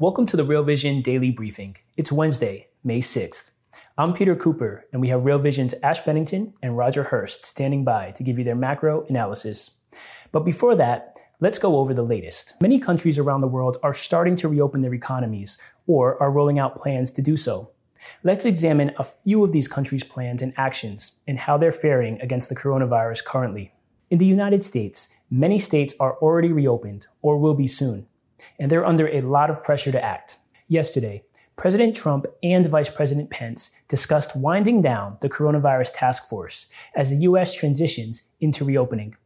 Welcome to the Real Vision Daily Briefing. It's Wednesday, May 6th. I'm Peter Cooper, and we have Real Vision's Ash Bennington and Roger Hurst standing by to give you their macro analysis. But before that, let's go over the latest. Many countries around the world are starting to reopen their economies or are rolling out plans to do so. Let's examine a few of these countries' plans and actions and how they're faring against the coronavirus currently. In the United States, many states are already reopened or will be soon and they're under a lot of pressure to act. Yesterday, President Trump and Vice President Pence discussed winding down the coronavirus task force as the U.S. transitions into reopening.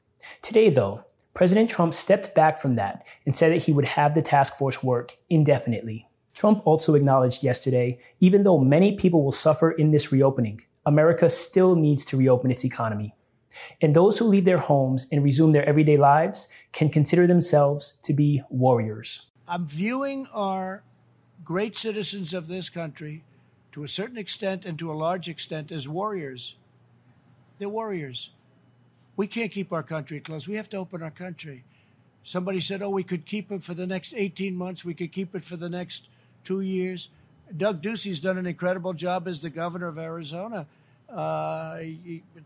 Today, though, President Trump stepped back from that and said that he would have the task force work indefinitely. Trump also acknowledged yesterday even though many people will suffer in this reopening, America still needs to reopen its economy. And those who leave their homes and resume their everyday lives can consider themselves to be warriors. I'm viewing our great citizens of this country to a certain extent and to a large extent as warriors. They're warriors. We can't keep our country closed. We have to open our country. Somebody said, oh, we could keep it for the next 18 months. We could keep it for the next two years. Doug Ducey's done an incredible job as the governor of Arizona. Uh,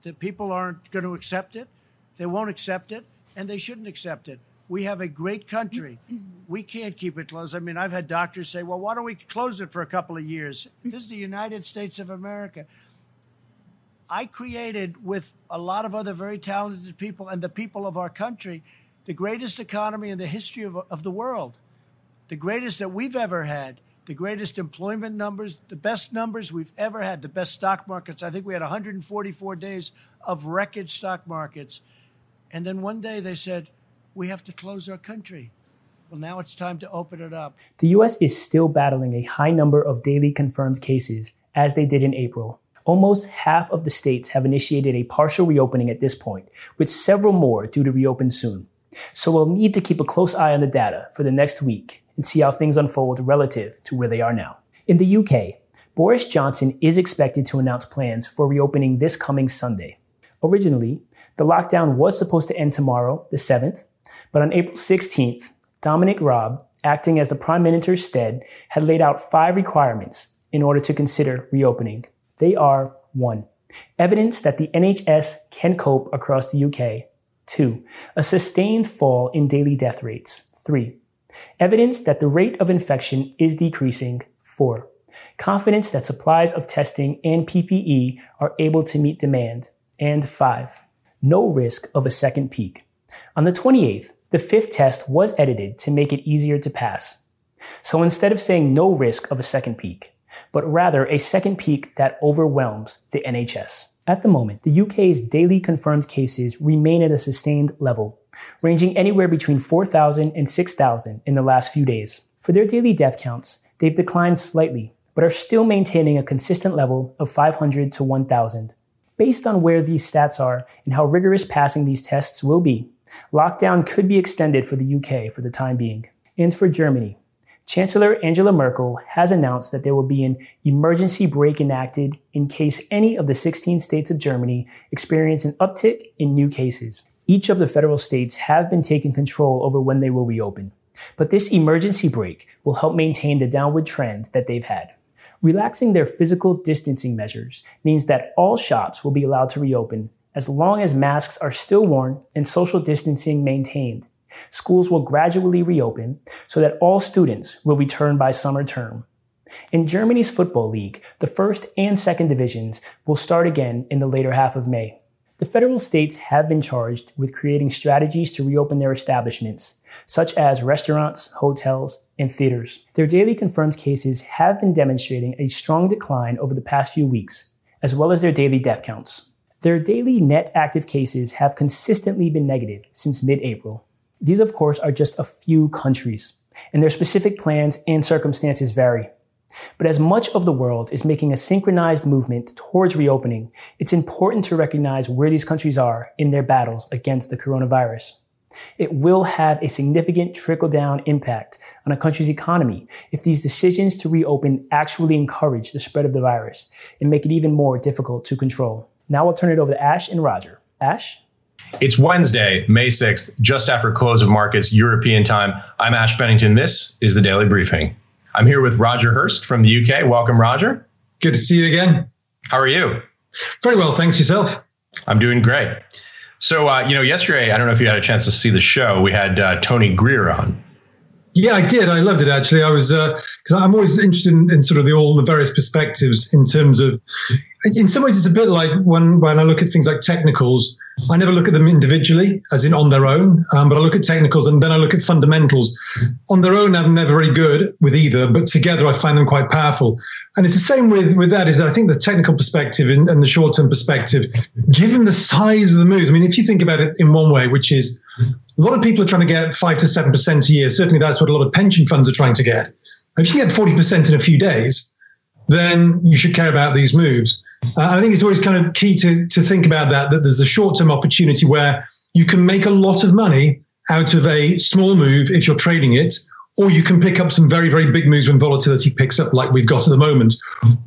the people aren't going to accept it. They won't accept it, and they shouldn't accept it. We have a great country. We can't keep it closed. I mean, I've had doctors say, well, why don't we close it for a couple of years? This is the United States of America. I created, with a lot of other very talented people and the people of our country, the greatest economy in the history of, of the world, the greatest that we've ever had the greatest employment numbers, the best numbers we've ever had, the best stock markets. I think we had 144 days of record stock markets. And then one day they said, we have to close our country. Well, now it's time to open it up. The US is still battling a high number of daily confirmed cases, as they did in April. Almost half of the states have initiated a partial reopening at this point, with several more due to reopen soon. So we'll need to keep a close eye on the data for the next week and see how things unfold relative to where they are now. In the UK, Boris Johnson is expected to announce plans for reopening this coming Sunday. Originally, the lockdown was supposed to end tomorrow, the 7th, but on April 16th, Dominic Raab, acting as the Prime Minister's stead, had laid out five requirements in order to consider reopening. They are 1. Evidence that the NHS can cope across the UK. 2. A sustained fall in daily death rates. 3. Evidence that the rate of infection is decreasing. 4. Confidence that supplies of testing and PPE are able to meet demand. And 5. No risk of a second peak. On the 28th, the fifth test was edited to make it easier to pass. So instead of saying no risk of a second peak, but rather a second peak that overwhelms the NHS. At the moment, the UK's daily confirmed cases remain at a sustained level, ranging anywhere between 4,000 and 6,000 in the last few days. For their daily death counts, they've declined slightly, but are still maintaining a consistent level of 500 to 1,000. Based on where these stats are and how rigorous passing these tests will be, lockdown could be extended for the UK for the time being. And for Germany, Chancellor Angela Merkel has announced that there will be an emergency brake enacted in case any of the 16 states of Germany experience an uptick in new cases. Each of the federal states have been taking control over when they will reopen. But this emergency brake will help maintain the downward trend that they've had. Relaxing their physical distancing measures means that all shops will be allowed to reopen as long as masks are still worn and social distancing maintained. Schools will gradually reopen so that all students will return by summer term. In Germany's Football League, the first and second divisions will start again in the later half of May. The federal states have been charged with creating strategies to reopen their establishments, such as restaurants, hotels, and theaters. Their daily confirmed cases have been demonstrating a strong decline over the past few weeks, as well as their daily death counts. Their daily net active cases have consistently been negative since mid April. These, of course, are just a few countries, and their specific plans and circumstances vary. But as much of the world is making a synchronized movement towards reopening, it's important to recognize where these countries are in their battles against the coronavirus. It will have a significant trickle down impact on a country's economy if these decisions to reopen actually encourage the spread of the virus and make it even more difficult to control. Now I'll turn it over to Ash and Roger. Ash? It's Wednesday, May 6th, just after close of markets, European time. I'm Ash Bennington. This is the Daily Briefing. I'm here with Roger Hurst from the UK. Welcome, Roger. Good to see you again. How are you? Very well, thanks yourself. I'm doing great. So, uh, you know, yesterday, I don't know if you had a chance to see the show. We had uh, Tony Greer on. Yeah, I did. I loved it actually. I was because uh, I'm always interested in, in, sort of the all the various perspectives in terms of. In some ways, it's a bit like when when I look at things like technicals. I never look at them individually, as in on their own, um, but I look at technicals and then I look at fundamentals. On their own, I'm never very good with either, but together I find them quite powerful. And it's the same with with that. Is that I think the technical perspective and, and the short term perspective, given the size of the moves. I mean, if you think about it in one way, which is a lot of people are trying to get five to seven percent a year. Certainly, that's what a lot of pension funds are trying to get. If you get forty percent in a few days, then you should care about these moves. Uh, I think it's always kind of key to to think about that. That there's a short term opportunity where you can make a lot of money out of a small move if you're trading it, or you can pick up some very, very big moves when volatility picks up, like we've got at the moment.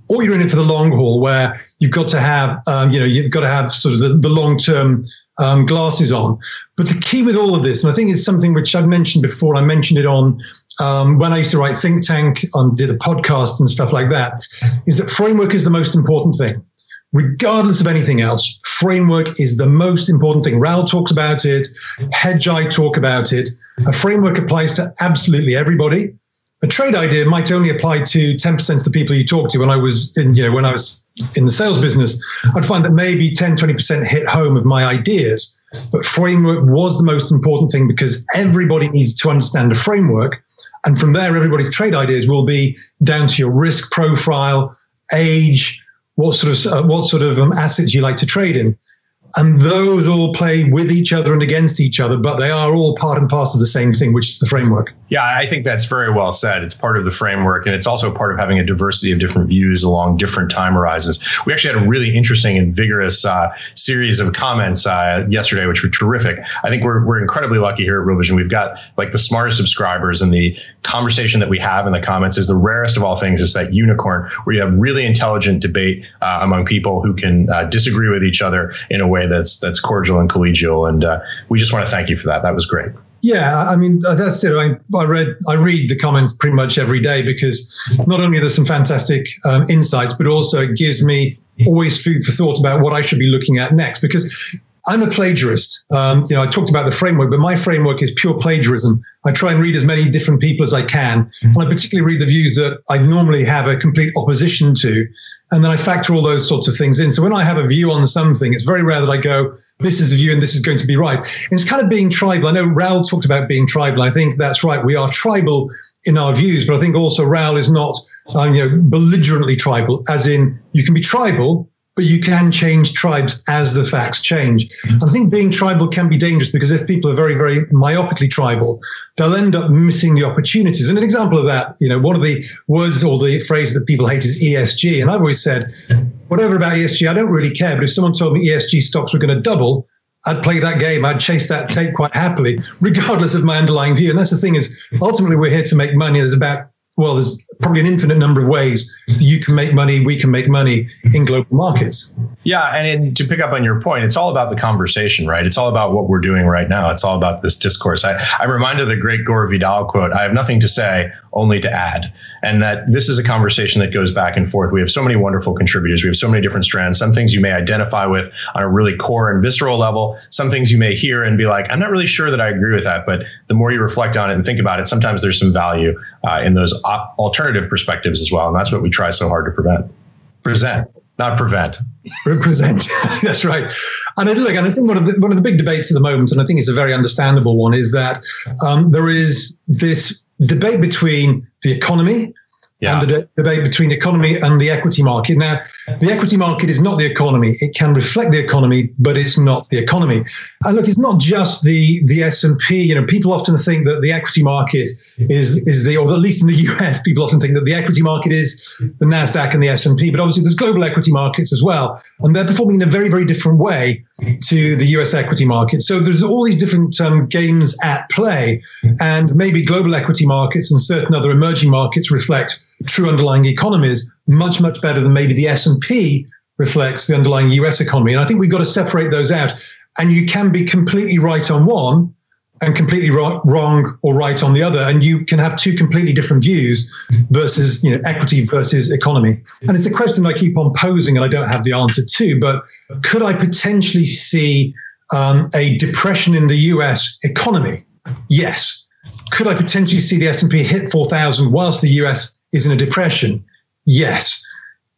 Or you're in it for the long haul, where you've got to have, um, you know, you've got to have sort of the, the long term um, glasses on. But the key with all of this, and I think it's something which I've mentioned before, I mentioned it on um, when I used to write Think Tank, on did a podcast and stuff like that, is that framework is the most important thing regardless of anything else, framework is the most important thing. Raoul talks about it, Hedgeye talk about it. A framework applies to absolutely everybody. A trade idea might only apply to 10% of the people you talk to. When I was in, you know, when I was in the sales business, I'd find that maybe 10, 20% hit home of my ideas. But framework was the most important thing because everybody needs to understand the framework. And from there, everybody's trade ideas will be down to your risk profile, age, what sort of uh, what sort of um, assets you like to trade in and those all play with each other and against each other, but they are all part and parcel of the same thing, which is the framework. Yeah, I think that's very well said. It's part of the framework, and it's also part of having a diversity of different views along different time horizons. We actually had a really interesting and vigorous uh, series of comments uh, yesterday, which were terrific. I think we're, we're incredibly lucky here at Real Vision. We've got like the smartest subscribers, and the conversation that we have in the comments is the rarest of all things. Is that unicorn where you have really intelligent debate uh, among people who can uh, disagree with each other in a way that's that's cordial and collegial. And uh, we just want to thank you for that. That was great. Yeah, I mean uh, that's it. I, I read, I read the comments pretty much every day because not only are there some fantastic um, insights, but also it gives me always food for thought about what I should be looking at next. Because I'm a plagiarist. Um, you know, I talked about the framework, but my framework is pure plagiarism. I try and read as many different people as I can, mm-hmm. and I particularly read the views that I normally have a complete opposition to, and then I factor all those sorts of things in. So when I have a view on something, it's very rare that I go, "This is the view, and this is going to be right." And it's kind of being tribal. I know Raoul talked about being tribal. I think that's right. We are tribal in our views, but I think also Raoul is not, um, you know, belligerently tribal, as in you can be tribal but you can change tribes as the facts change. Mm-hmm. I think being tribal can be dangerous because if people are very, very myopically tribal, they'll end up missing the opportunities. And an example of that, you know, one of the words or the phrase that people hate is ESG. And I've always said, whatever about ESG, I don't really care. But if someone told me ESG stocks were going to double, I'd play that game. I'd chase that tape quite happily, regardless of my underlying view. And that's the thing is, ultimately, we're here to make money. There's about well, there's probably an infinite number of ways you can make money, we can make money in global markets. Yeah. And in, to pick up on your point, it's all about the conversation, right? It's all about what we're doing right now. It's all about this discourse. I, I'm reminded of the great Gore Vidal quote I have nothing to say, only to add. And that this is a conversation that goes back and forth. We have so many wonderful contributors. We have so many different strands. Some things you may identify with on a really core and visceral level. Some things you may hear and be like, I'm not really sure that I agree with that. But the more you reflect on it and think about it, sometimes there's some value uh, in those alternative perspectives as well. And that's what we try so hard to prevent. Present not prevent. Represent. That's right. And I look, and I think one of the one of the big debates at the moment, and I think it's a very understandable one, is that um, there is this debate between the economy yeah. and the de- debate between the economy and the equity market. Now, the equity market is not the economy. It can reflect the economy, but it's not the economy. And look, it's not just the the S and P. You know, people often think that the equity market is is the, or at least in the US, people often think that the equity market is the Nasdaq and the S and P. But obviously, there's global equity markets as well, and they're performing in a very very different way to the US equity market. So there's all these different um, games at play, and maybe global equity markets and certain other emerging markets reflect true underlying economies much much better than maybe the S&P reflects the underlying US economy. And I think we've got to separate those out. And you can be completely right on one and completely wrong or right on the other. And you can have two completely different views versus, you know, equity versus economy. And it's a question I keep on posing and I don't have the answer to, but could I potentially see um, a depression in the US economy? Yes. Could I potentially see the S&P hit 4,000 whilst the US is in a depression? Yes.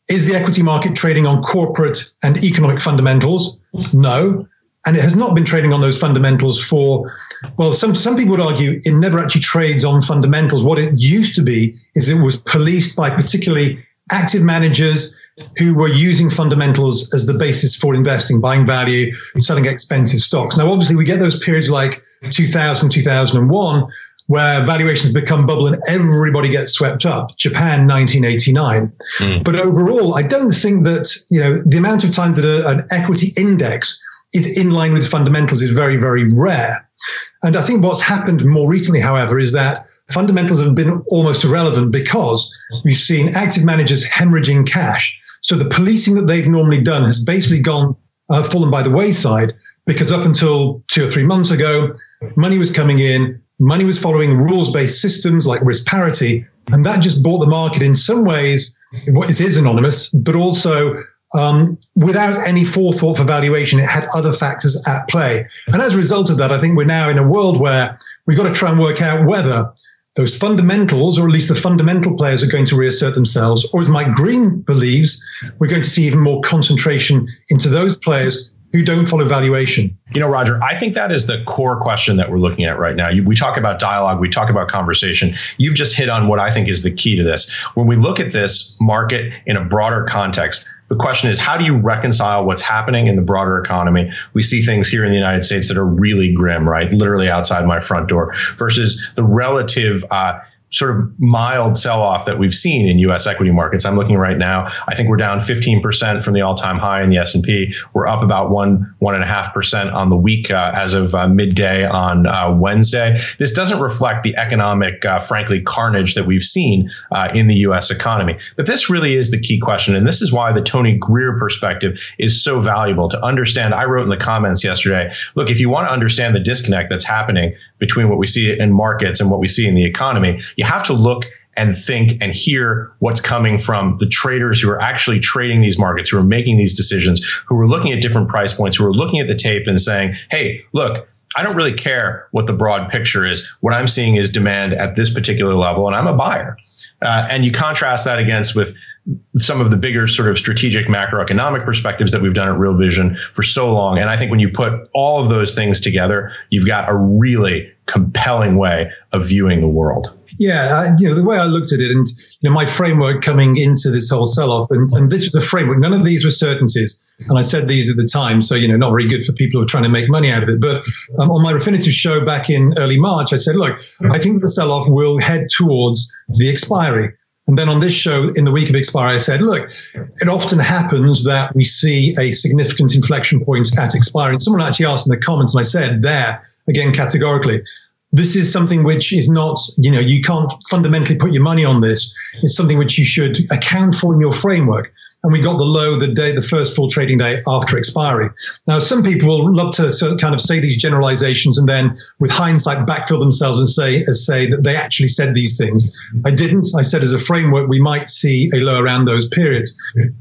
Is the equity market trading on corporate and economic fundamentals? No. And it has not been trading on those fundamentals for, well, some, some people would argue it never actually trades on fundamentals. What it used to be is it was policed by particularly active managers who were using fundamentals as the basis for investing, buying value, selling expensive stocks. Now, obviously, we get those periods like 2000, 2001, where valuations become bubble and everybody gets swept up. Japan, 1989. Mm. But overall, I don't think that you know the amount of time that a, an equity index is in line with fundamentals is very, very rare. And I think what's happened more recently, however, is that fundamentals have been almost irrelevant because we've seen active managers hemorrhaging cash. So the policing that they've normally done has basically gone uh, fallen by the wayside because up until two or three months ago, money was coming in, money was following rules based systems like risk parity. And that just bought the market in some ways. It is anonymous, but also um, without any forethought for valuation, it had other factors at play. And as a result of that, I think we're now in a world where we've got to try and work out whether those fundamentals, or at least the fundamental players, are going to reassert themselves, or as Mike Green believes, we're going to see even more concentration into those players who don't follow valuation? You know, Roger, I think that is the core question that we're looking at right now. We talk about dialogue, we talk about conversation. You've just hit on what I think is the key to this. When we look at this market in a broader context, the question is how do you reconcile what's happening in the broader economy? We see things here in the United States that are really grim, right? Literally outside my front door versus the relative uh, sort of mild sell-off that we've seen in U.S. equity markets. I'm looking right now. I think we're down 15% from the all-time high in the S&P. We're up about one one and a half percent on the week uh, as of uh, midday on uh, Wednesday. This doesn't reflect the economic, uh, frankly, carnage that we've seen uh, in the U.S. economy. But this really is the key question, and this is why the Tony Greer perspective is so valuable to understand. I wrote in the comments yesterday. Look, if you want to understand the disconnect that's happening between what we see in markets and what we see in the economy you have to look and think and hear what's coming from the traders who are actually trading these markets, who are making these decisions, who are looking at different price points, who are looking at the tape and saying, hey, look, I don't really care what the broad picture is. What I'm seeing is demand at this particular level, and I'm a buyer. Uh, and you contrast that against with some of the bigger sort of strategic macroeconomic perspectives that we've done at Real Vision for so long. And I think when you put all of those things together, you've got a really compelling way of viewing the world. Yeah, I, you know the way I looked at it, and you know my framework coming into this whole sell-off, and, and this was a framework. None of these were certainties, and I said these at the time, so you know not very good for people who are trying to make money out of it. But um, on my Refinitiv show back in early March, I said, look, I think the sell-off will head towards the expiry. And then on this show, in the week of expiry, I said, look, it often happens that we see a significant inflection point at expiry. And someone actually asked in the comments, and I said there, again, categorically, this is something which is not, you know, you can't fundamentally put your money on this. It's something which you should account for in your framework. And we got the low the day, the first full trading day after expiry. Now, some people will love to sort of kind of say these generalizations and then, with hindsight, backfill themselves and say, as say that they actually said these things. I didn't. I said as a framework, we might see a low around those periods.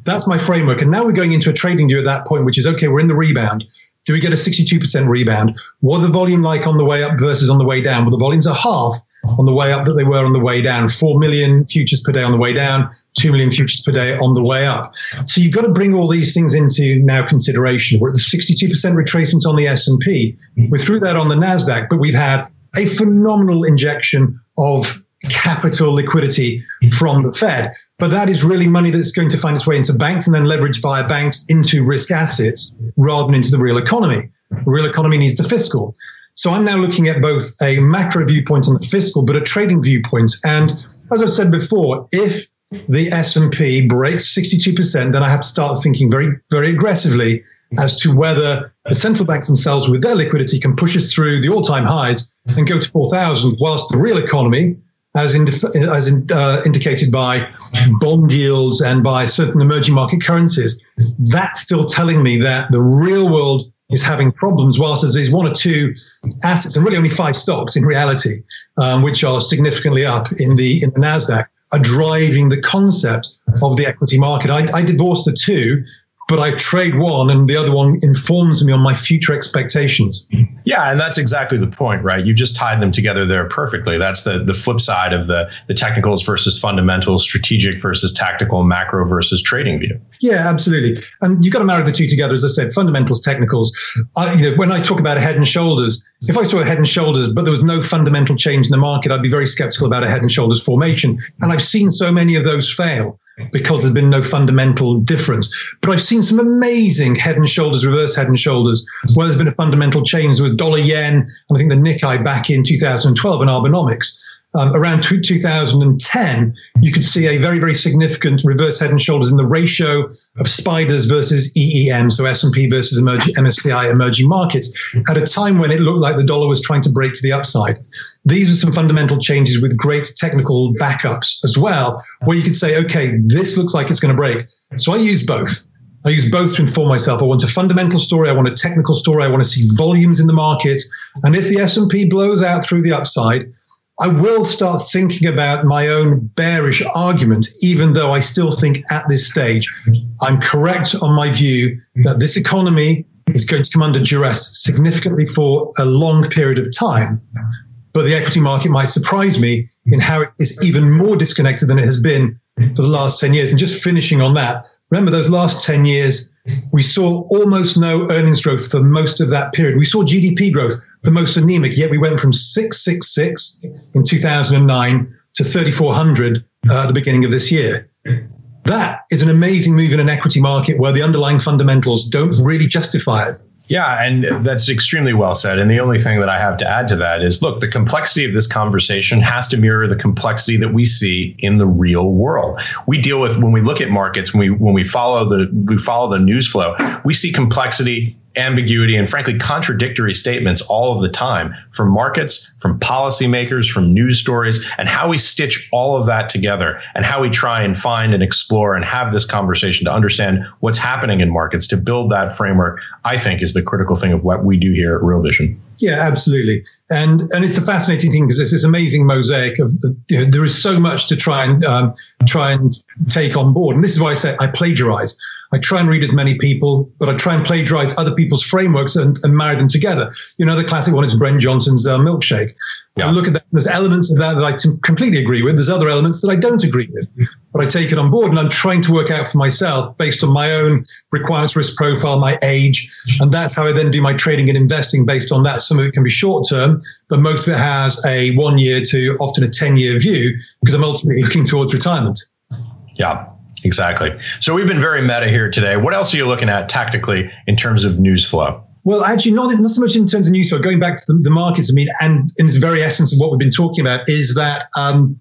That's my framework. And now we're going into a trading view at that point, which is okay, we're in the rebound. Do we get a 62% rebound? What the volume like on the way up versus on the way down? Well, the volumes are half on the way up that they were on the way down. 4 million futures per day on the way down, 2 million futures per day on the way up. So you've got to bring all these things into now consideration. We're at the 62% retracement on the S&P. We're through that on the Nasdaq, but we've had a phenomenal injection of capital liquidity from the Fed. But that is really money that's going to find its way into banks and then leveraged via banks into risk assets rather than into the real economy. The real economy needs the fiscal. So I'm now looking at both a macro viewpoint on the fiscal, but a trading viewpoint. And as I said before, if the S&P breaks 62%, then I have to start thinking very, very aggressively as to whether the central banks themselves with their liquidity can push us through the all-time highs and go to 4,000, whilst the real economy, as, in, as in, uh, indicated by bond yields and by certain emerging market currencies, that's still telling me that the real world is having problems, whilst there's one or two assets, and really only five stocks in reality, um, which are significantly up in the in the Nasdaq, are driving the concept of the equity market. I, I divorced the two but I trade one and the other one informs me on my future expectations. Yeah, and that's exactly the point, right? You just tied them together there perfectly. That's the the flip side of the the technicals versus fundamentals, strategic versus tactical, macro versus trading view. Yeah, absolutely. And you've got to marry the two together, as I said, fundamentals, technicals. I, you know, when I talk about a head and shoulders, if I saw a head and shoulders, but there was no fundamental change in the market, I'd be very skeptical about a head and shoulders formation. And I've seen so many of those fail because there's been no fundamental difference. But I've seen some amazing head and shoulders, reverse head and shoulders, where there's been a fundamental change. Was dollar yen, and I think the Nikkei back in 2012 in Abenomics um, around 2010, you could see a very, very significant reverse head and shoulders in the ratio of spiders versus EEM, so S&P versus emerging, MSCI emerging markets, at a time when it looked like the dollar was trying to break to the upside. These are some fundamental changes with great technical backups as well, where you could say, okay, this looks like it's going to break. So I use both. I use both to inform myself. I want a fundamental story. I want a technical story. I want to see volumes in the market. And if the S&P blows out through the upside, I will start thinking about my own bearish argument, even though I still think at this stage I'm correct on my view that this economy is going to come under duress significantly for a long period of time. But the equity market might surprise me in how it is even more disconnected than it has been for the last 10 years. And just finishing on that, remember those last 10 years, we saw almost no earnings growth for most of that period. We saw GDP growth the most anemic. Yet we went from 666 in 2009 to 3400 uh, at the beginning of this year. That is an amazing move in an equity market where the underlying fundamentals don't really justify it. Yeah, and that's extremely well said. And the only thing that I have to add to that is look, the complexity of this conversation has to mirror the complexity that we see in the real world. We deal with when we look at markets, when we when we follow the we follow the news flow, we see complexity ambiguity and frankly contradictory statements all of the time from markets, from policymakers, from news stories, and how we stitch all of that together and how we try and find and explore and have this conversation to understand what's happening in markets to build that framework, I think is the critical thing of what we do here at Real Vision. Yeah, absolutely, and and it's a fascinating thing because it's this amazing mosaic of the, you know, there is so much to try and um, try and take on board, and this is why I say I plagiarize. I try and read as many people, but I try and plagiarize other people's frameworks and, and marry them together. You know, the classic one is Brent Johnson's uh, milkshake. Yeah. I look at that. There's elements of that that I t- completely agree with. There's other elements that I don't agree with, but I take it on board and I'm trying to work out for myself based on my own requirements, risk profile, my age, and that's how I then do my trading and investing based on that. Some of it can be short term, but most of it has a one year to often a ten year view because I'm ultimately looking towards retirement. Yeah. Exactly. So we've been very meta here today. What else are you looking at tactically in terms of news flow? Well, actually, not, not so much in terms of news flow. Going back to the, the markets, I mean, and in the very essence of what we've been talking about is that um,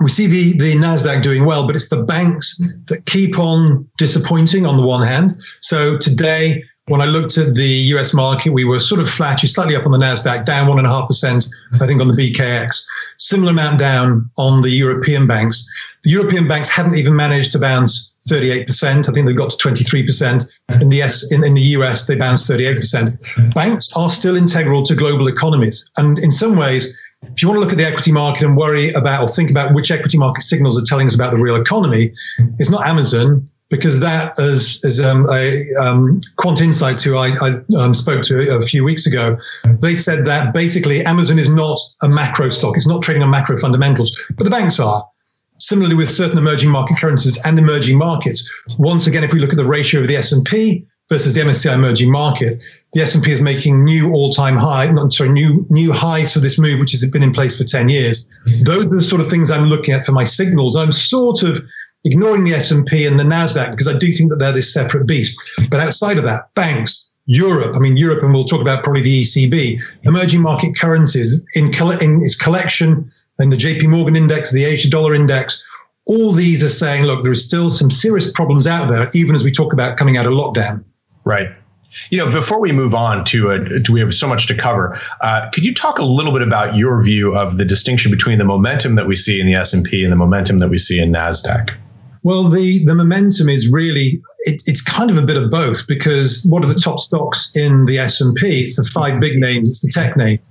we see the, the NASDAQ doing well, but it's the banks that keep on disappointing on the one hand. So today, When I looked at the US market, we were sort of flat, you slightly up on the NASDAQ, down 1.5%, I think, on the BKX. Similar amount down on the European banks. The European banks hadn't even managed to bounce 38%. I think they've got to 23%. In the, S, in, in the US, they bounced 38%. Banks are still integral to global economies. And in some ways, if you want to look at the equity market and worry about or think about which equity market signals are telling us about the real economy, it's not Amazon because that, as, as um, a um, Quant Insights, who I, I um, spoke to a few weeks ago, they said that basically Amazon is not a macro stock; it's not trading on macro fundamentals, but the banks are. Similarly, with certain emerging market currencies and emerging markets, once again, if we look at the ratio of the S and P versus the MSCI emerging market, the S&P is making new all-time high, not sorry, new new highs for this move, which has been in place for 10 years. Those are the sort of things I'm looking at for my signals. I'm sort of ignoring the S&P and the Nasdaq because I do think that they're this separate beast. But outside of that, banks, Europe, I mean Europe, and we'll talk about probably the ECB, emerging market currencies in, in its collection, and the JP Morgan index, the Asia dollar index, all these are saying, look, there is still some serious problems out there, even as we talk about coming out of lockdown. Right. You know, before we move on to, a, to we have so much to cover. Uh, could you talk a little bit about your view of the distinction between the momentum that we see in the S and P and the momentum that we see in Nasdaq? Well, the the momentum is really it, it's kind of a bit of both because what are the top stocks in the S and P? It's the five big names. It's the tech names.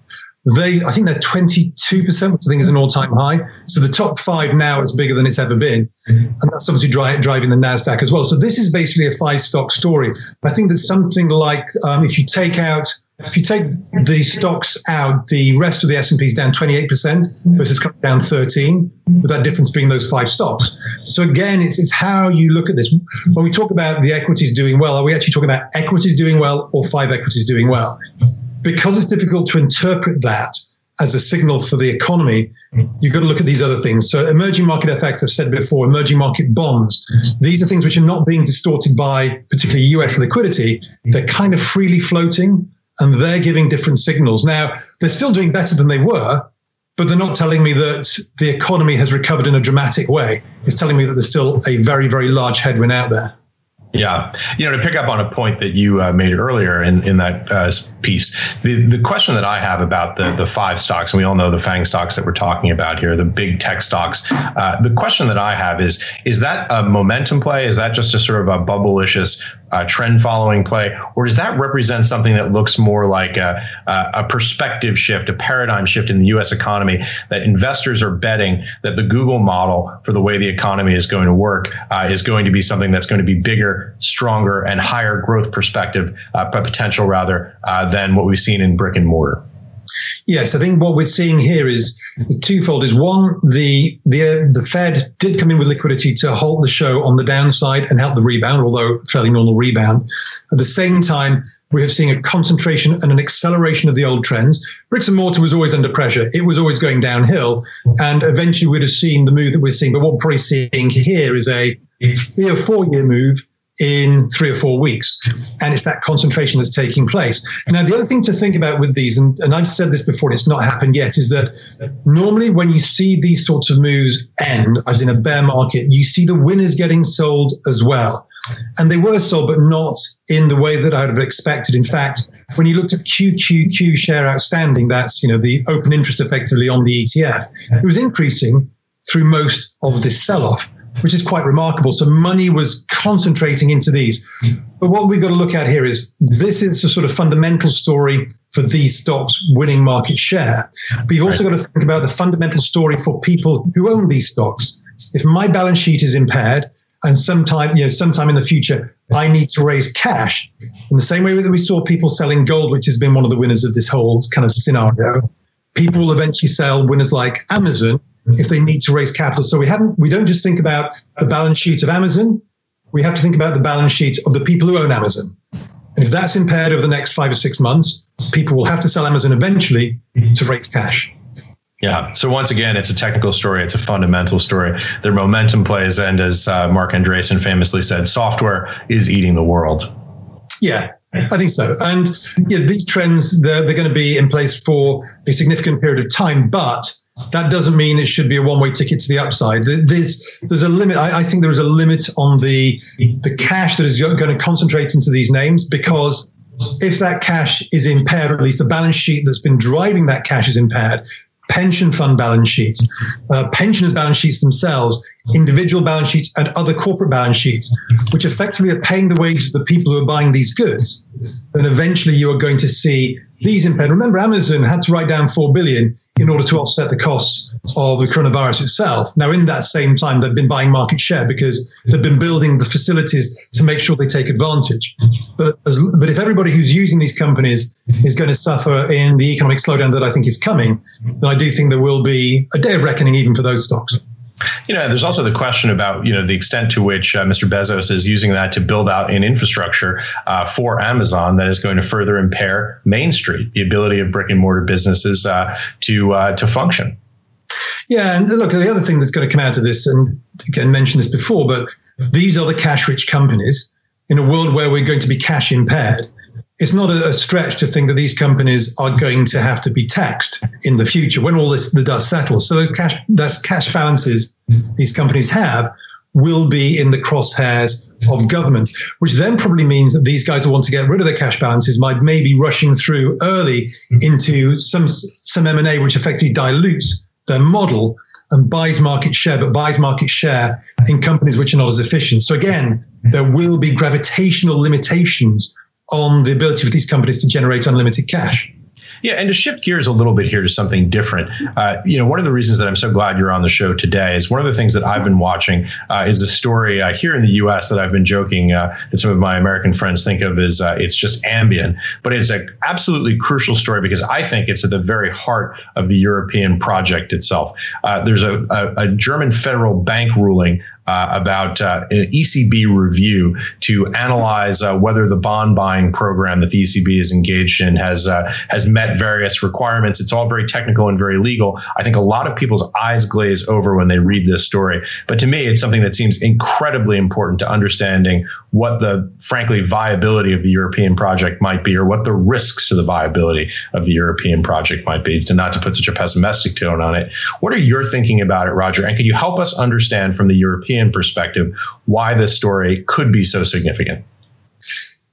They, I think they're 22%, which I think is an all time high. So the top five now is bigger than it's ever been. And that's obviously dri- driving the NASDAQ as well. So this is basically a five stock story. I think there's something like, um, if you take out, if you take the stocks out, the rest of the S&P is down 28% versus coming down 13, with that difference being those five stocks. So again, it's, it's how you look at this. When we talk about the equities doing well, are we actually talking about equities doing well or five equities doing well? because it's difficult to interpret that as a signal for the economy, you've got to look at these other things. So, emerging market effects, I've said before, emerging market bonds, these are things which are not being distorted by particularly US liquidity. They're kind of freely floating and they're giving different signals. Now, they're still doing better than they were, but they're not telling me that the economy has recovered in a dramatic way. It's telling me that there's still a very, very large headwind out there. Yeah, you know, to pick up on a point that you uh, made earlier in in that uh, piece, the the question that I have about the the five stocks, and we all know the Fang stocks that we're talking about here, the big tech stocks. Uh, the question that I have is: is that a momentum play? Is that just a sort of a bubblicious uh, trend following play, or does that represent something that looks more like a a perspective shift, a paradigm shift in the U.S. economy that investors are betting that the Google model for the way the economy is going to work uh, is going to be something that's going to be bigger stronger, and higher growth perspective, uh, potential rather, uh, than what we've seen in brick and mortar. Yes, I think what we're seeing here is twofold. Is one, the the uh, the Fed did come in with liquidity to halt the show on the downside and help the rebound, although fairly normal rebound. At the same time, we are seeing a concentration and an acceleration of the old trends. Bricks and mortar was always under pressure; it was always going downhill, and eventually we'd have seen the move that we're seeing. But what we're probably seeing here is a three or four year move in three or four weeks. And it's that concentration that's taking place. Now, the other thing to think about with these, and, and I've said this before, and it's not happened yet, is that normally when you see these sorts of moves end, as in a bear market, you see the winners getting sold as well. And they were sold, but not in the way that I would have expected. In fact, when you looked at QQQ share outstanding, that's you know the open interest effectively on the ETF, it was increasing through most of this sell-off which is quite remarkable. So money was concentrating into these. But what we've got to look at here is this is a sort of fundamental story for these stocks winning market share. But you've also right. got to think about the fundamental story for people who own these stocks. If my balance sheet is impaired and sometime, you know, sometime in the future, I need to raise cash in the same way that we saw people selling gold, which has been one of the winners of this whole kind of scenario. People will eventually sell winners like Amazon if they need to raise capital. So we haven't, we don't just think about the balance sheet of Amazon. We have to think about the balance sheet of the people who own Amazon. And if that's impaired over the next five or six months, people will have to sell Amazon eventually to raise cash. Yeah. So once again, it's a technical story. It's a fundamental story. Their momentum plays, and as uh, Marc Andreessen famously said, software is eating the world. Yeah, I think so. And yeah, these trends they're, they're going to be in place for a significant period of time, but that doesn't mean it should be a one-way ticket to the upside. There's there's a limit. I, I think there is a limit on the the cash that is going to concentrate into these names because if that cash is impaired, or at least the balance sheet that's been driving that cash is impaired, pension fund balance sheets, uh, pensioners' balance sheets themselves, individual balance sheets, and other corporate balance sheets, which effectively are paying the wages of the people who are buying these goods, then eventually you are going to see these impaired. Remember, Amazon had to write down four billion in order to offset the costs of the coronavirus itself. Now, in that same time, they've been buying market share because they've been building the facilities to make sure they take advantage. But as, but if everybody who's using these companies is going to suffer in the economic slowdown that I think is coming, then I do think there will be a day of reckoning even for those stocks. You know, there's also the question about you know the extent to which uh, Mr. Bezos is using that to build out an infrastructure uh, for Amazon that is going to further impair Main Street, the ability of brick and mortar businesses uh, to uh, to function. Yeah, and look, the other thing that's going to come out of this, and again mentioned this before, but these are the cash-rich companies in a world where we're going to be cash impaired it's not a, stretch to think that these companies are going to have to be taxed in the future when all this the dust settles. So cash that's cash balances these companies have will be in the crosshairs of government, which then probably means that these guys who want to get rid of their cash balances might maybe rushing through early into some some M and A, which effectively dilutes their model and buys market share, but buys market share in companies which are not as efficient. So again, there will be gravitational limitations on the ability for these companies to generate unlimited cash. Yeah, and to shift gears a little bit here to something different, uh, you know, one of the reasons that I'm so glad you're on the show today is one of the things that I've been watching uh, is a story uh, here in the U.S. that I've been joking uh, that some of my American friends think of as uh, it's just Ambien, but it's an absolutely crucial story because I think it's at the very heart of the European project itself. Uh, there's a, a, a German federal bank ruling uh, about uh, an ECB review to analyze uh, whether the bond buying program that the ECB is engaged in has uh, has met various requirements. It's all very technical and very legal. I think a lot of people's eyes glaze over when they read this story, but to me, it's something that seems incredibly important to understanding what the frankly viability of the European project might be, or what the risks to the viability of the European project might be. To not to put such a pessimistic tone on it. What are your thinking about it, Roger? And could you help us understand from the European European perspective why this story could be so significant.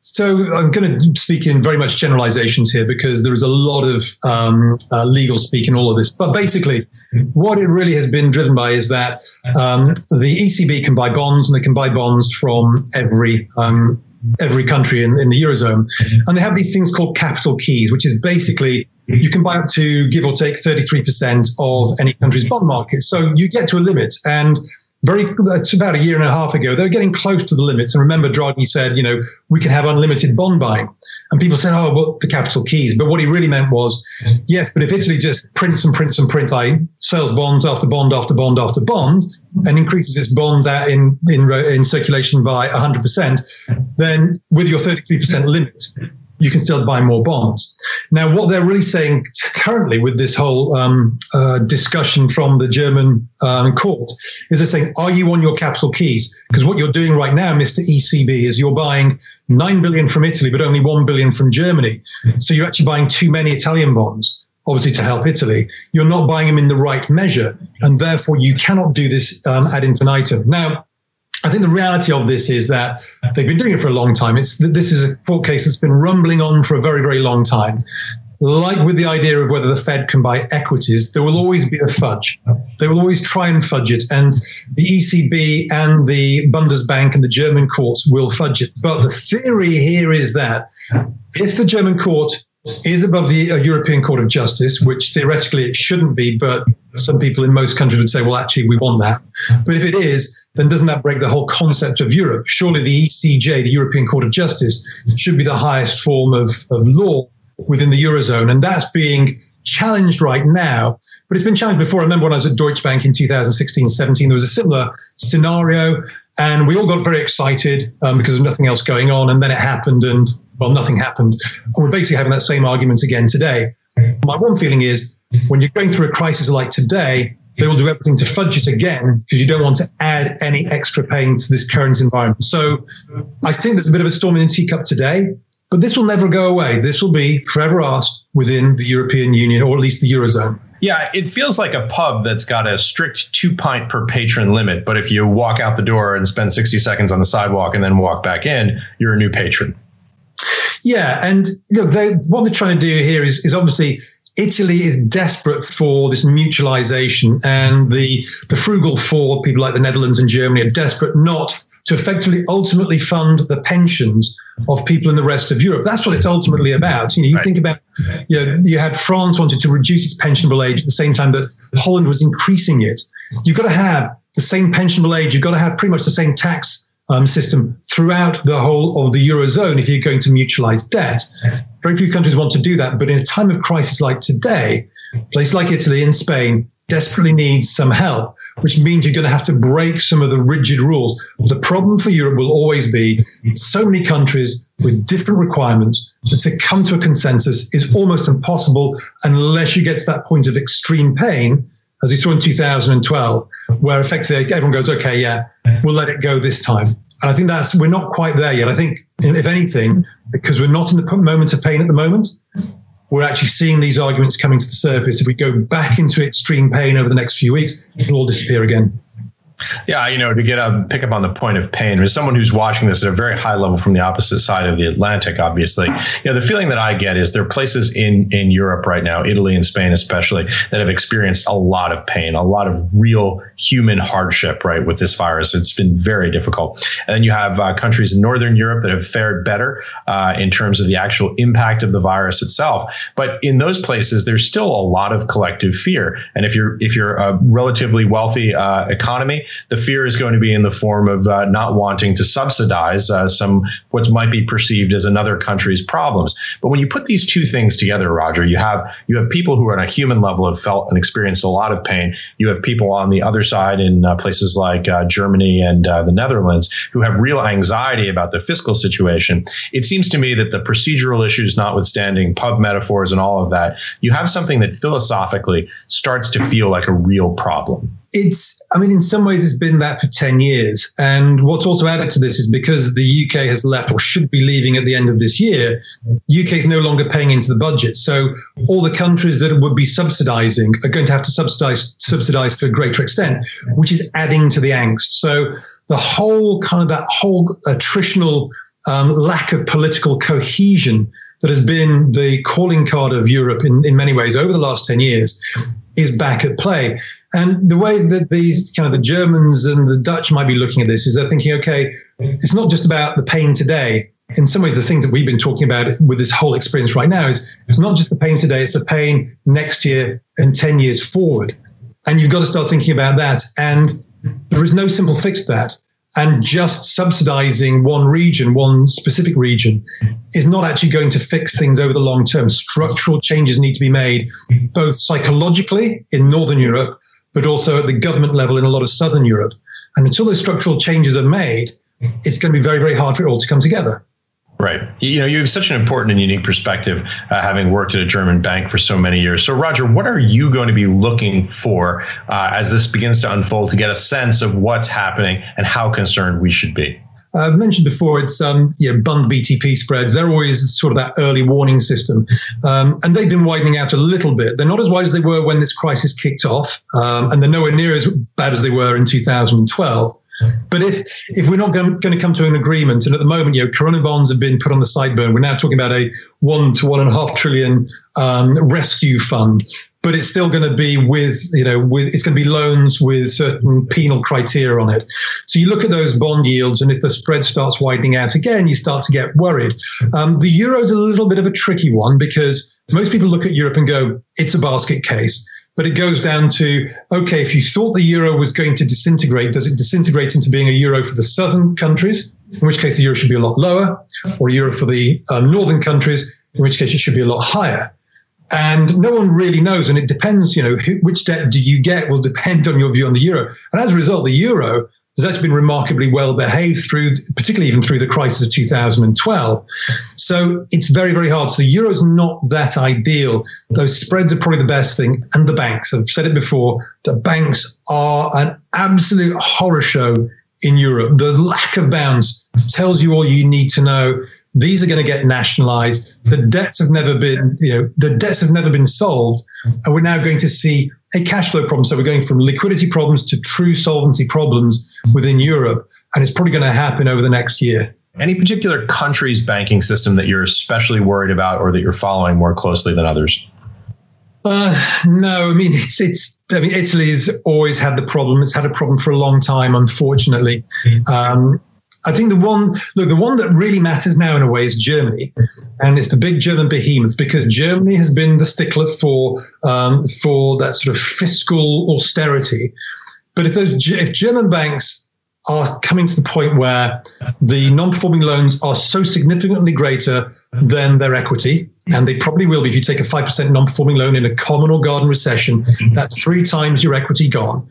So I'm going to speak in very much generalizations here because there is a lot of um, uh, legal speak in all of this. But basically, what it really has been driven by is that um, the ECB can buy bonds and they can buy bonds from every um, every country in, in the eurozone, and they have these things called capital keys, which is basically you can buy up to give or take 33% of any country's bond market. So you get to a limit, and very it's about a year and a half ago, they were getting close to the limits. And remember, Draghi said, you know, we can have unlimited bond buying. And people said, oh, well, the capital keys. But what he really meant was, yes, but if Italy just prints and prints and prints, I sells bonds after bond after bond after bond, and increases its bonds out in, in, in circulation by 100%, then with your 33% limit, you can still buy more bonds. Now, what they're really saying currently with this whole um, uh, discussion from the German um, court is they're saying, are you on your capital keys? Because what you're doing right now, Mr. ECB, is you're buying 9 billion from Italy, but only 1 billion from Germany. So you're actually buying too many Italian bonds obviously to help Italy, you're not buying them in the right measure, and therefore you cannot do this um, ad infinitum. Now, I think the reality of this is that they've been doing it for a long time. It's this is a court case that's been rumbling on for a very, very long time. Like with the idea of whether the Fed can buy equities, there will always be a fudge. They will always try and fudge it, and the ECB and the Bundesbank and the German courts will fudge it. But the theory here is that if the German court is above the uh, European Court of Justice, which theoretically it shouldn't be, but some people in most countries would say, well, actually, we want that. But if it is, then doesn't that break the whole concept of Europe? Surely the ECJ, the European Court of Justice, should be the highest form of, of law within the Eurozone. And that's being challenged right now. But it's been challenged before. I remember when I was at Deutsche Bank in 2016 17, there was a similar scenario. And we all got very excited um, because there's nothing else going on. And then it happened, and well, nothing happened. And we're basically having that same argument again today. My one feeling is when you're going through a crisis like today, they will do everything to fudge it again because you don't want to add any extra pain to this current environment. So I think there's a bit of a storm in the teacup today, but this will never go away. This will be forever asked within the European Union or at least the Eurozone. Yeah, it feels like a pub that's got a strict two pint per patron limit. But if you walk out the door and spend 60 seconds on the sidewalk and then walk back in, you're a new patron. Yeah, and look, they, what they're trying to do here is, is obviously Italy is desperate for this mutualization, and the the frugal four, people like the Netherlands and Germany, are desperate not to effectively ultimately fund the pensions of people in the rest of Europe. That's what it's ultimately about. You know, you right. think about you, know, you had France wanted to reduce its pensionable age at the same time that Holland was increasing it. You've got to have the same pensionable age. You've got to have pretty much the same tax um, system throughout the whole of the eurozone if you're going to mutualize debt. Very few countries want to do that, but in a time of crisis like today, places like Italy and Spain desperately needs some help, which means you're going to have to break some of the rigid rules. The problem for Europe will always be so many countries with different requirements that to come to a consensus is almost impossible unless you get to that point of extreme pain, as we saw in 2012, where effectively everyone goes, okay, yeah, we'll let it go this time. And I think that's, we're not quite there yet. I think, if anything, because we're not in the moment of pain at the moment, we're actually seeing these arguments coming to the surface. If we go back into extreme pain over the next few weeks, it'll all disappear again. Yeah, you know, to get a pick up on the point of pain, as someone who's watching this at a very high level from the opposite side of the Atlantic, obviously, you know, the feeling that I get is there are places in in Europe right now, Italy and Spain especially, that have experienced a lot of pain, a lot of real human hardship, right, with this virus. It's been very difficult. And then you have uh, countries in Northern Europe that have fared better uh, in terms of the actual impact of the virus itself. But in those places, there's still a lot of collective fear. And if you're if you're a relatively wealthy uh, economy, the fear is going to be in the form of uh, not wanting to subsidize uh, some what might be perceived as another country's problems. But when you put these two things together, Roger, you have you have people who are on a human level have felt and experienced a lot of pain. You have people on the other side in uh, places like uh, Germany and uh, the Netherlands who have real anxiety about the fiscal situation. It seems to me that the procedural issues, notwithstanding pub metaphors and all of that, you have something that philosophically starts to feel like a real problem it's, I mean, in some ways, it's been that for 10 years. And what's also added to this is because the UK has left or should be leaving at the end of this year, UK is no longer paying into the budget. So all the countries that would be subsidizing are going to have to subsidize, subsidize to a greater extent, which is adding to the angst. So the whole kind of that whole attritional um, lack of political cohesion that has been the calling card of Europe in, in many ways over the last 10 years is back at play. And the way that these kind of the Germans and the Dutch might be looking at this is they're thinking, okay, it's not just about the pain today. In some ways, the things that we've been talking about with this whole experience right now is it's not just the pain today, it's the pain next year and 10 years forward. And you've got to start thinking about that. And there is no simple fix to that and just subsidizing one region, one specific region, is not actually going to fix things over the long term. Structural changes need to be made, both psychologically in Northern Europe, but also at the government level in a lot of Southern Europe. And until those structural changes are made, it's going to be very, very hard for it all to come together. Right. You know, you have such an important and unique perspective, uh, having worked at a German bank for so many years. So, Roger, what are you going to be looking for uh, as this begins to unfold to get a sense of what's happening and how concerned we should be? I have mentioned before, it's um, you know, Bund BTP spreads. They're always sort of that early warning system. Um, and they've been widening out a little bit. They're not as wide as they were when this crisis kicked off. Um, and they're nowhere near as bad as they were in 2012. But if if we're not going, to come to an agreement, and at the moment, you know, Corona bonds have been put on the sideburn, we're now talking about a one to one and a half trillion um, rescue fund. But it's still going to be with, you know, with it's going to be loans with certain penal criteria on it. So you look at those bond yields, and if the spread starts widening out again, you start to get worried. Um, the euro is a little bit of a tricky one because most people look at Europe and go, it's a basket case but it goes down to okay, if you thought the euro was going to disintegrate, does it disintegrate into being a euro for the southern countries, in which case the euro should be a lot lower, or a euro for the um, northern countries, in which case it should be a lot higher? And no one really knows, and it depends. You know, which debt do you get will depend on your view on the euro, and as a result, the euro has actually been remarkably well behaved through, particularly even through the crisis of 2012. So it's very, very hard. So the euro's not that ideal. Those spreads are probably the best thing. And the banks, I've said it before, the banks are an absolute horror show in Europe. The lack of bounds tells you all you need to know. These are going to get nationalized. The debts have never been, you know, the debts have never been solved. And we're now going to see a cash flow problem. So we're going from liquidity problems to true solvency problems within Europe. And it's probably going to happen over the next year. Any particular country's banking system that you're especially worried about or that you're following more closely than others? Uh, no, I mean it's it's. I mean Italy's always had the problem. It's had a problem for a long time, unfortunately. Um, I think the one look, the one that really matters now in a way is Germany, and it's the big German behemoths because Germany has been the stickler for um, for that sort of fiscal austerity. But if those if German banks are coming to the point where the non-performing loans are so significantly greater than their equity, and they probably will be. If you take a five percent non-performing loan in a common or garden recession, that's three times your equity gone.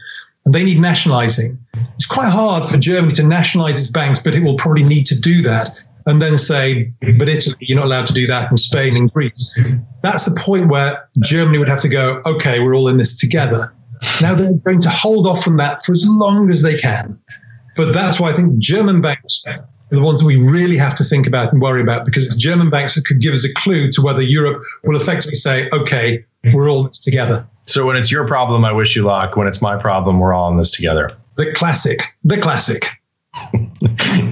And they need nationalizing. It's quite hard for Germany to nationalize its banks, but it will probably need to do that and then say, but Italy, you're not allowed to do that, and Spain and Greece. That's the point where Germany would have to go, okay, we're all in this together. Now they're going to hold off from that for as long as they can. But that's why I think German banks are the ones that we really have to think about and worry about because it's German banks that could give us a clue to whether Europe will effectively say, okay, we're all in this together. So when it's your problem, I wish you luck. When it's my problem, we're all in this together. The classic. The classic.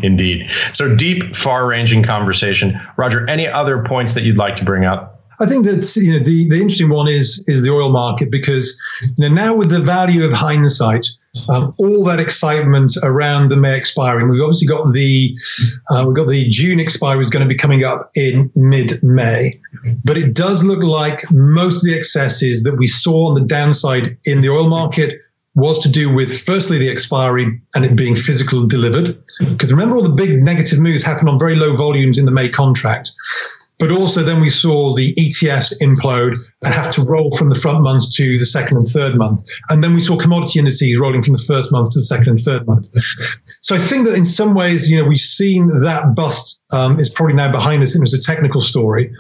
Indeed. So deep, far ranging conversation. Roger, any other points that you'd like to bring up? I think that you know the, the interesting one is is the oil market because you know, now with the value of hindsight, um, all that excitement around the May expiring. We've obviously got the uh, we've got the June expiry is going to be coming up in mid-May, but it does look like most of the excesses that we saw on the downside in the oil market was to do with firstly the expiry and it being physical delivered. Because remember, all the big negative moves happened on very low volumes in the May contract. But also, then we saw the ETFs implode and have to roll from the front months to the second and third month. And then we saw commodity indices rolling from the first month to the second and third month. So I think that in some ways, you know, we've seen that bust um, is probably now behind us. It was a technical story.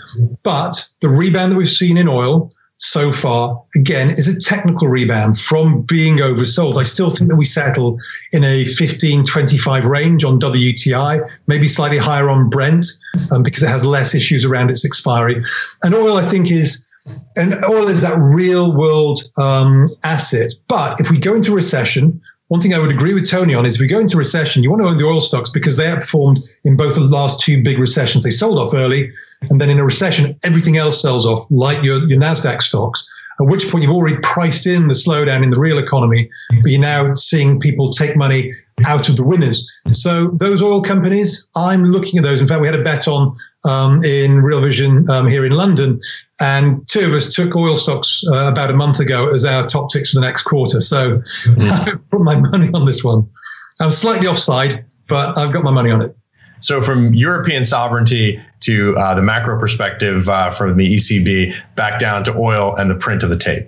But the rebound that we've seen in oil, so far, again, is a technical rebound from being oversold. I still think that we settle in a 15, 25 range on WTI, maybe slightly higher on Brent um, because it has less issues around its expiry. And oil, I think, is and oil is that real world um, asset. But if we go into recession, one thing I would agree with Tony on is if we go into recession, you want to own the oil stocks because they outperformed in both the last two big recessions. They sold off early, and then in a recession, everything else sells off, like your, your NASDAQ stocks. At which point you've already priced in the slowdown in the real economy, but you're now seeing people take money out of the winners. So those oil companies, I'm looking at those. In fact, we had a bet on um, in Real Vision um, here in London, and two of us took oil stocks uh, about a month ago as our top ticks for the next quarter. So mm. I put my money on this one. I'm slightly offside, but I've got my money on it. So, from European sovereignty to uh, the macro perspective uh, from the ECB, back down to oil and the print of the tape.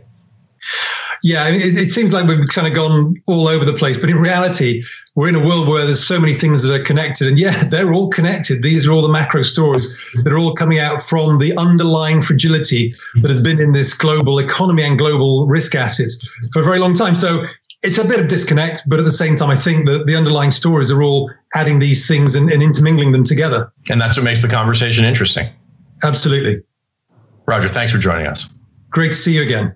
Yeah, it, it, seems like we've kind of gone all over the place, but in reality, we're in a world where there's so many things that are connected, and yeah, they're all connected. These are all the macro stories that are all coming out from the underlying fragility that has been in this global economy and global risk assets for a very long time. So it's a bit of disconnect, but at the same time, I think that the underlying stories are all adding these things and, and intermingling them together. And that's what makes the conversation interesting. Absolutely. Roger, thanks for joining us. Great to see you again.